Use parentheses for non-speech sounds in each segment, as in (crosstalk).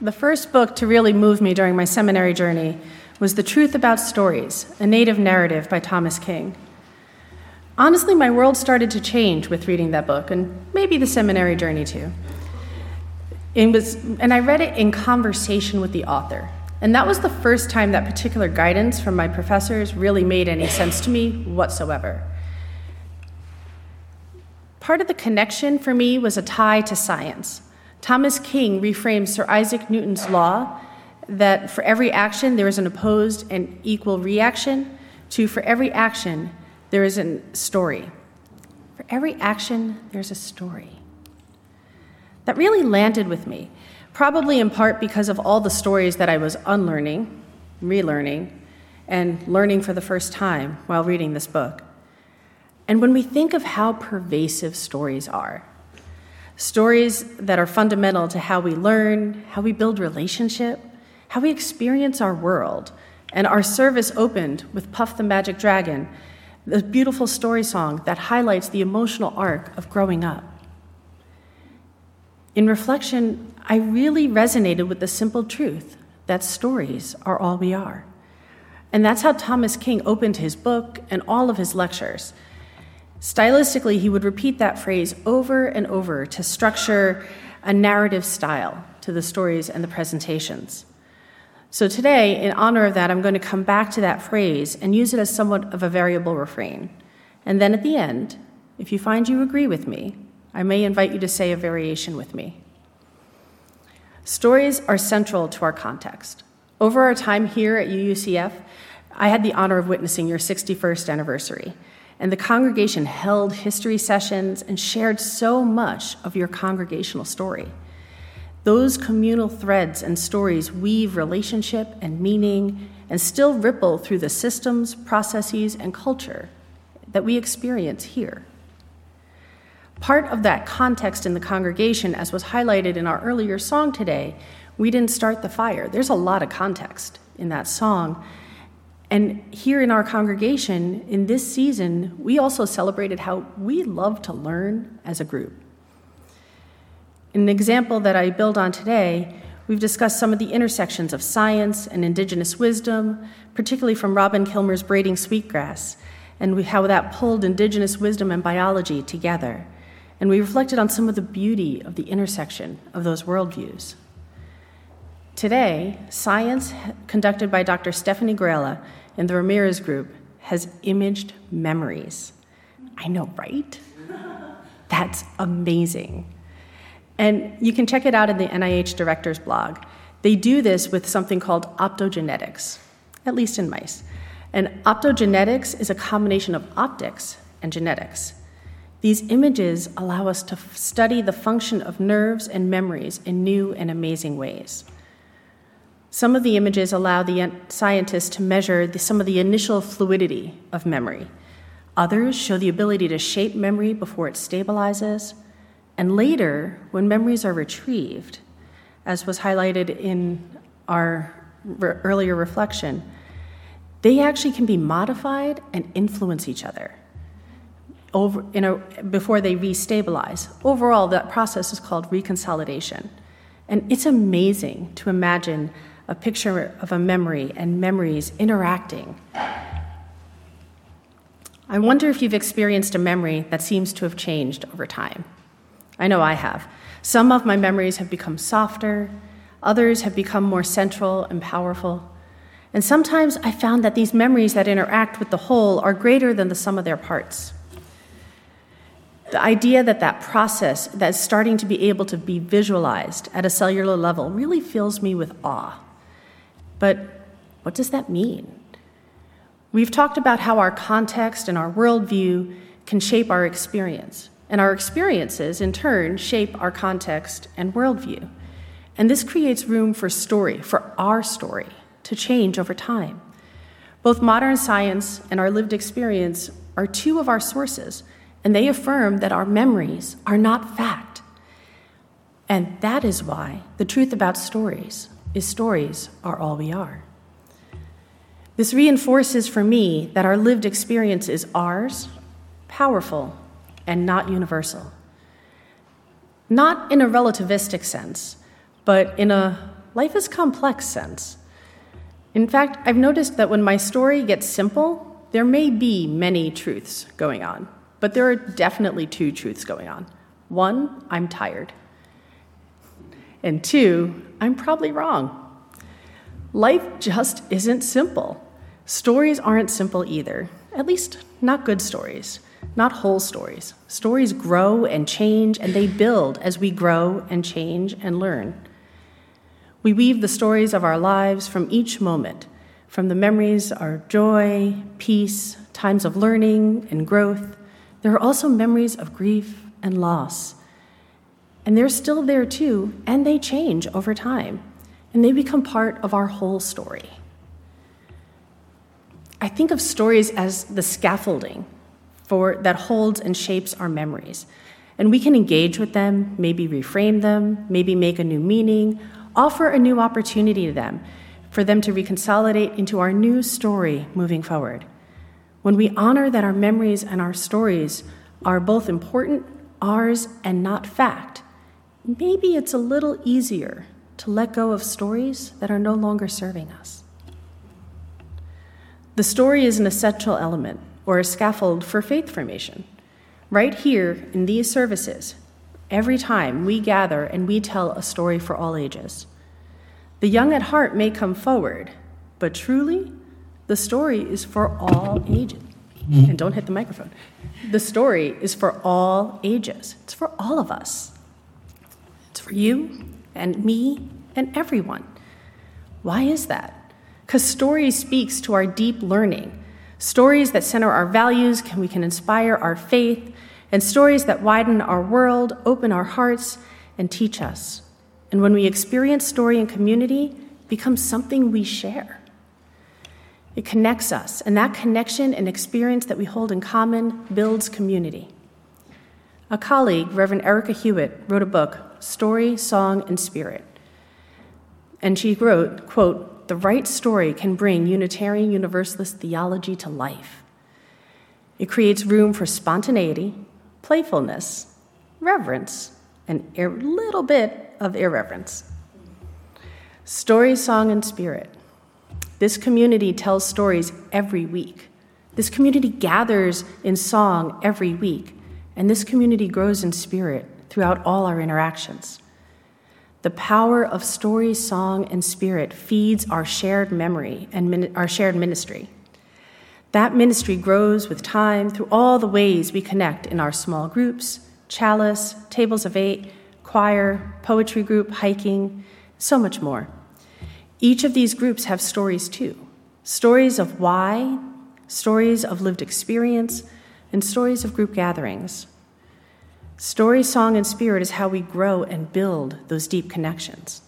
The first book to really move me during my seminary journey was The Truth About Stories, a native narrative by Thomas King. Honestly, my world started to change with reading that book, and maybe the seminary journey too. It was, and I read it in conversation with the author. And that was the first time that particular guidance from my professors really made any sense to me whatsoever. Part of the connection for me was a tie to science. Thomas King reframed Sir Isaac Newton's law that for every action there is an opposed and equal reaction, to for every action there is a story. For every action, there's a story. That really landed with me, probably in part because of all the stories that I was unlearning, relearning, and learning for the first time while reading this book. And when we think of how pervasive stories are, stories that are fundamental to how we learn, how we build relationship, how we experience our world, and our service opened with Puff the Magic Dragon, the beautiful story song that highlights the emotional arc of growing up. In reflection, I really resonated with the simple truth that stories are all we are. And that's how Thomas King opened his book and all of his lectures. Stylistically, he would repeat that phrase over and over to structure a narrative style to the stories and the presentations. So today, in honor of that, I'm going to come back to that phrase and use it as somewhat of a variable refrain. And then at the end, if you find you agree with me, I may invite you to say a variation with me. Stories are central to our context. Over our time here at UUCF, I had the honor of witnessing your 61st anniversary and the congregation held history sessions and shared so much of your congregational story. Those communal threads and stories weave relationship and meaning and still ripple through the systems, processes, and culture that we experience here. Part of that context in the congregation, as was highlighted in our earlier song today, we didn't start the fire. There's a lot of context in that song and here in our congregation, in this season, we also celebrated how we love to learn as a group. In an example that I build on today, we've discussed some of the intersections of science and indigenous wisdom, particularly from Robin Kimmerer's Braiding Sweetgrass, and how that pulled indigenous wisdom and biology together. And we reflected on some of the beauty of the intersection of those worldviews. Today, science conducted by Dr. Stephanie Grella in the Ramirez Group has imaged memories. I know, right? (laughs) That's amazing. And you can check it out in the NIH director's blog. They do this with something called optogenetics, at least in mice. And optogenetics is a combination of optics and genetics. These images allow us to study the function of nerves and memories in new and amazing ways. Some of the images allow the scientists to measure the, some of the initial fluidity of memory. Others show the ability to shape memory before it stabilizes. And later, when memories are retrieved, as was highlighted in our re- earlier reflection, they actually can be modified and influence each other over, a, before they restabilize. Overall, that process is called reconsolidation. And it's amazing to imagine a picture of a memory and memories interacting. I wonder if you've experienced a memory that seems to have changed over time. I know I have. Some of my memories have become softer, others have become more central and powerful. And sometimes I found that these memories that interact with the whole are greater than the sum of their parts. The idea that that process that's starting to be able to be visualized at a cellular level really fills me with awe. But what does that mean? We've talked about how our context and our worldview can shape our experience, and our experiences, in turn, shape our context and worldview. And this creates room for story, for our story, to change over time. Both modern science and our lived experience are two of our sources, and they affirm that our memories are not fact. And that is why the truth about stories is stories are all we are. This reinforces for me that our lived experience is ours, powerful, and not universal. Not in a relativistic sense, but in a life is complex sense. In fact, I've noticed that when my story gets simple, there may be many truths going on, but there are definitely two truths going on. One, I'm tired. And two, I'm probably wrong. Life just isn't simple. Stories aren't simple either, at least not good stories, not whole stories. Stories grow and change, and they build as we grow and change and learn. We weave the stories of our lives from each moment, from the memories of joy, peace, times of learning and growth. There are also memories of grief and loss. And they're still there too, and they change over time and they become part of our whole story. I think of stories as the scaffolding for, that holds and shapes our memories. And we can engage with them, maybe reframe them, maybe make a new meaning, offer a new opportunity to them for them to reconsolidate into our new story moving forward. When we honor that our memories and our stories are both important, ours, and not fact, maybe it's a little easier to let go of stories that are no longer serving us. The story is an essential element or a scaffold for faith formation. Right here in these services, every time we gather and we tell a story for all ages. The young at heart may come forward, but truly, the story is for all ages. And don't hit the microphone. The story is for all ages, it's for all of us. It's for you, and me and everyone. Why is that? Because story speaks to our deep learning. Stories that center our values, can we can inspire our faith, and stories that widen our world, open our hearts, and teach us. And when we experience story in community, it becomes something we share. It connects us, and that connection and experience that we hold in common builds community. A colleague, Reverend Erika Hewitt, wrote a book, Story, Song, and Spirit. And she wrote, quote, the right story can bring Unitarian Universalist theology to life. It creates room for spontaneity, playfulness, reverence, and a little bit of irreverence. Story, song, and spirit. This community tells stories every week. This community gathers in song every week, and this community grows in spirit throughout all our interactions. The power of story, song, and spirit feeds our shared memory and min- our shared ministry. That ministry grows with time through all the ways we connect in our small groups, chalice, tables of eight, choir, poetry group, hiking, so much more. Each of these groups have stories too stories of why, stories of lived experience, and stories of group gatherings. Story, song, and spirit is how we grow and build those deep connections.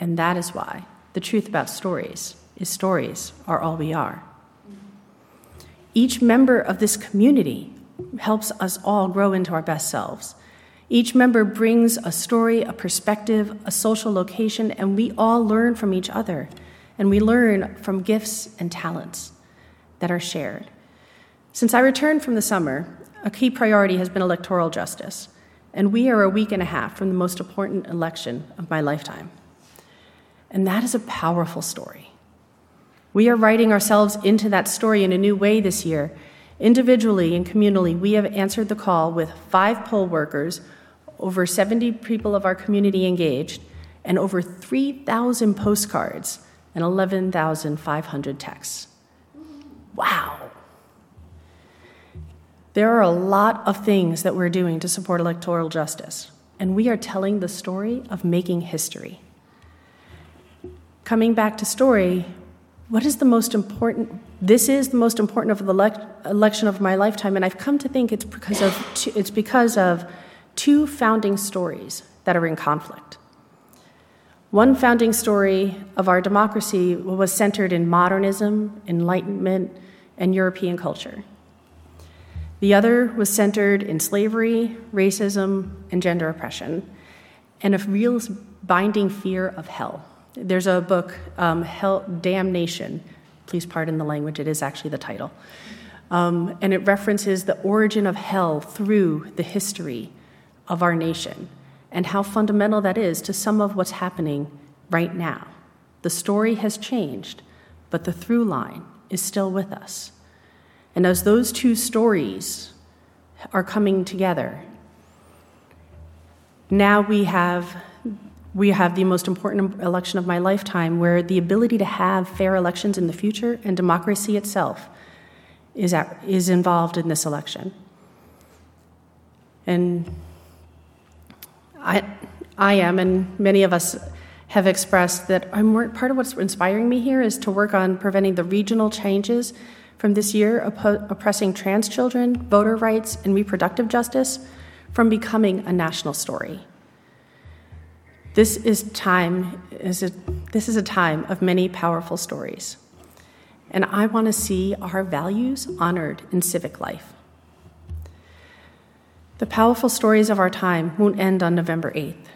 And that is why the truth about stories is stories are all we are. Each member of this community helps us all grow into our best selves. Each member brings a story, a perspective, a social location, and we all learn from each other. And we learn from gifts and talents that are shared. Since I returned from the summer, a key priority has been electoral justice, and we are a week and a half from the most important election of my lifetime. And that is a powerful story. We are writing ourselves into that story in a new way this year. Individually and communally, we have answered the call with five poll workers, over 70 people of our community engaged, and over 3,000 postcards and 11,500 texts. Wow. There are a lot of things that we're doing to support electoral justice, and we are telling the story of making history. Coming back to story, what is the most important? This is the most important of the election of my lifetime, and I've come to think it's because of two, it's because of two founding stories that are in conflict. One founding story of our democracy was centered in modernism, enlightenment, and European culture. The other was centered in slavery, racism, and gender oppression, and a real binding fear of hell. There's a book, um, Hell Damnation. Please pardon the language, it is actually the title. Um, and it references the origin of hell through the history of our nation and how fundamental that is to some of what's happening right now. The story has changed, but the through line is still with us. And as those two stories are coming together, now we have we have the most important election of my lifetime where the ability to have fair elections in the future and democracy itself is, at, is involved in this election. And I, I am, and many of us have expressed that I'm part of what's inspiring me here is to work on preventing the regional changes from this year oppressing trans children, voter rights, and reproductive justice from becoming a national story. This is time is a, this is a time of many powerful stories. And I want to see our values honored in civic life. The powerful stories of our time won't end on November 8th.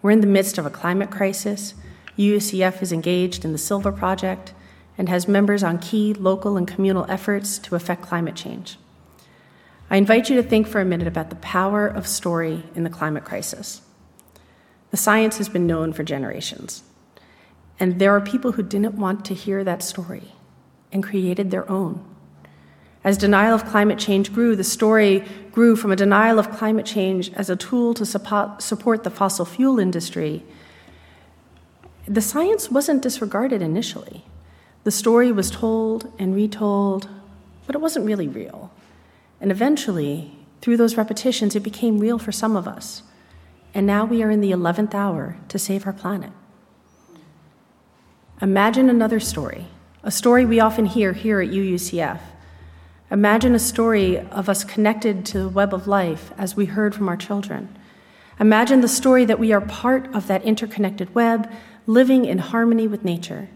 We're in the midst of a climate crisis. UCF is engaged in the Silver Project and has members on key local and communal efforts to affect climate change. I invite you to think for a minute about the power of story in the climate crisis. The science has been known for generations. And there are people who didn't want to hear that story and created their own. As denial of climate change grew, the story grew from a denial of climate change as a tool to support the fossil fuel industry. The science wasn't disregarded initially. The story was told and retold, but it wasn't really real. And eventually, through those repetitions, it became real for some of us and now we are in the 11th hour to save our planet. Imagine another story, a story we often hear here at UUCF. Imagine a story of us connected to the web of life as we heard from our children. Imagine the story that we are part of that interconnected web, living in harmony with nature,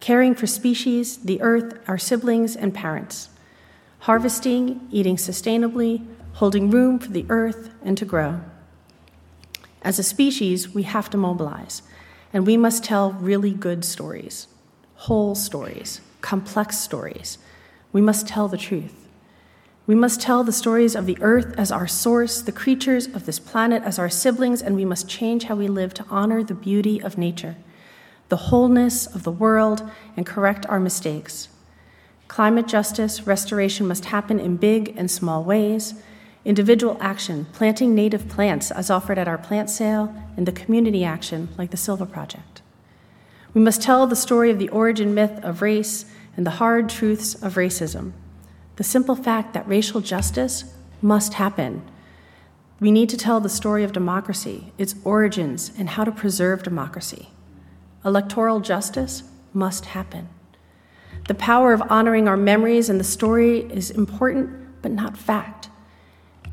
caring for species, the earth, our siblings, and parents, harvesting, eating sustainably, holding room for the earth and to grow. As a species, we have to mobilize, and we must tell really good stories, whole stories, complex stories. We must tell the truth. We must tell the stories of the earth as our source, the creatures of this planet as our siblings, and we must change how we live to honor the beauty of nature, the wholeness of the world, and correct our mistakes. Climate justice restoration must happen in big and small ways individual action, planting native plants as offered at our plant sale, and the community action like the Silver Project. We must tell the story of the origin myth of race and the hard truths of racism. The simple fact that racial justice must happen. We need to tell the story of democracy, its origins, and how to preserve democracy. Electoral justice must happen. The power of honoring our memories and the story is important, but not fact.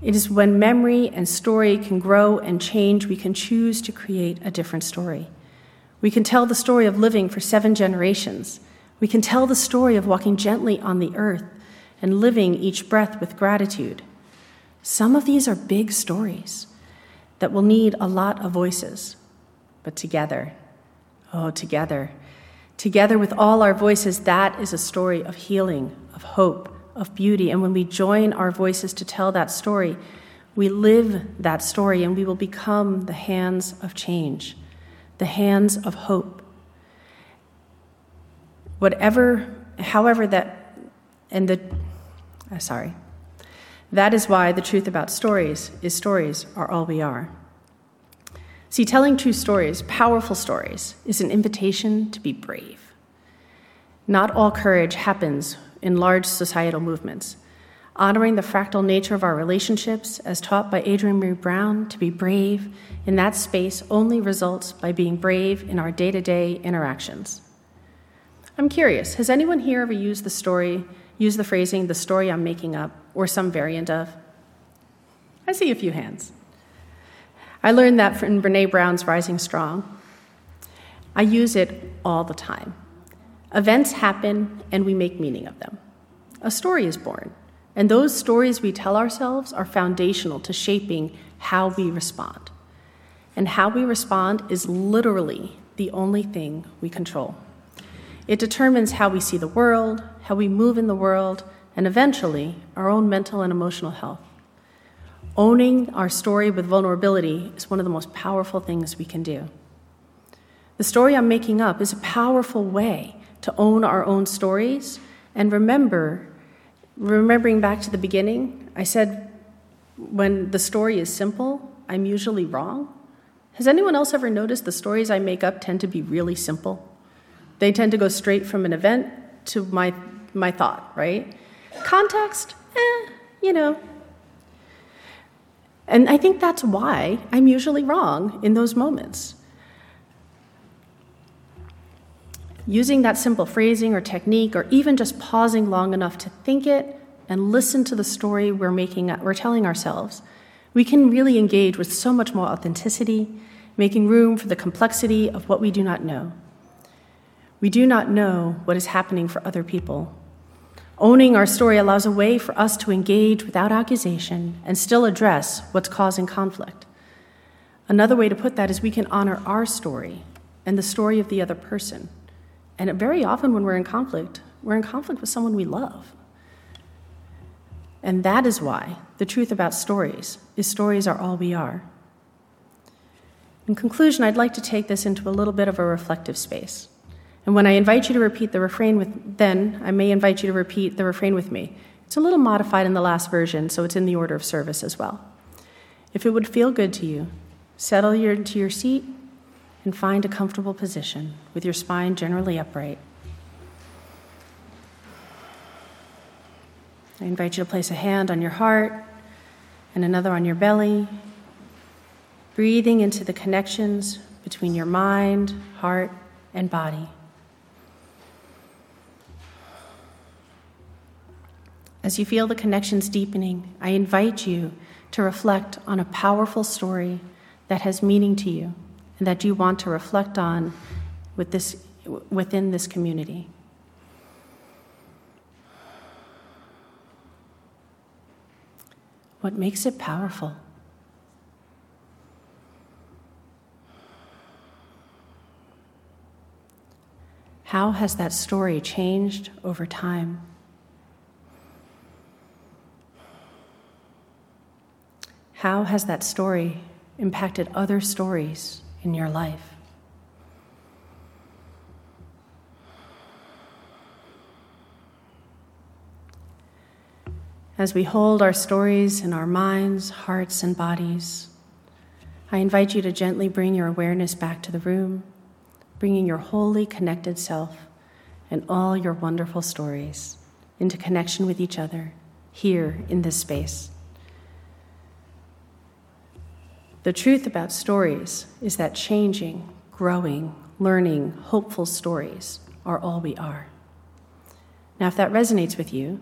It is when memory and story can grow and change, we can choose to create a different story. We can tell the story of living for seven generations. We can tell the story of walking gently on the earth and living each breath with gratitude. Some of these are big stories that will need a lot of voices, but together, oh, together, together with all our voices, that is a story of healing, of hope, of beauty. And when we join our voices to tell that story, we live that story and we will become the hands of change, the hands of hope. Whatever, however, that, and the, uh, sorry, that is why the truth about stories is stories are all we are. See, telling true stories, powerful stories, is an invitation to be brave. Not all courage happens in large societal movements. Honoring the fractal nature of our relationships, as taught by Adrienne Maree Brown, to be brave in that space only results by being brave in our day to day interactions. I'm curious, has anyone here ever used the story, used the phrasing, the story I'm making up, or some variant of? I see a few hands. I learned that from Brene Brown's Rising Strong. I use it all the time. Events happen and we make meaning of them. A story is born, and those stories we tell ourselves are foundational to shaping how we respond. And how we respond is literally the only thing we control. It determines how we see the world, how we move in the world, and eventually our own mental and emotional health. Owning our story with vulnerability is one of the most powerful things we can do. The story I'm making up is a powerful way to own our own stories and remember, remembering back to the beginning, I said when the story is simple, I'm usually wrong. Has anyone else ever noticed the stories I make up tend to be really simple? They tend to go straight from an event to my, my thought, right? Context, eh, you know. And I think that's why I'm usually wrong in those moments. Using that simple phrasing or technique, or even just pausing long enough to think it and listen to the story we're making, uh, we're telling ourselves, we can really engage with so much more authenticity, making room for the complexity of what we do not know. We do not know what is happening for other people. Owning our story allows a way for us to engage without accusation and still address what's causing conflict. Another way to put that is we can honor our story and the story of the other person. And very often, when we're in conflict, we're in conflict with someone we love. And that is why the truth about stories is stories are all we are. In conclusion, I'd like to take this into a little bit of a reflective space. And when I invite you to repeat the refrain with, then I may invite you to repeat the refrain with me. It's a little modified in the last version, so it's in the order of service as well. If it would feel good to you, settle into your seat and find a comfortable position with your spine generally upright. I invite you to place a hand on your heart and another on your belly, breathing into the connections between your mind, heart, and body. As you feel the connections deepening, I invite you to reflect on a powerful story that has meaning to you and that you want to reflect on with this, within this community. What makes it powerful? How has that story changed over time? How has that story impacted other stories in your life. As we hold our stories in our minds, hearts, and bodies, I invite you to gently bring your awareness back to the room, bringing your wholly connected self and all your wonderful stories into connection with each other here in this space. The truth about stories is that changing, growing, learning, hopeful stories are all we are. Now, if that resonates with you,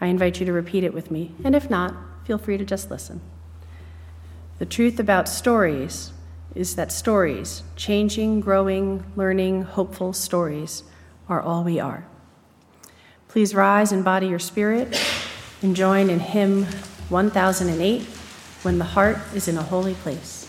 I invite you to repeat it with me, and if not, feel free to just listen. The truth about stories is that stories, changing, growing, learning, hopeful stories, are all we are. Please rise and body your spirit and join in hymn 1008 when the heart is in a holy place.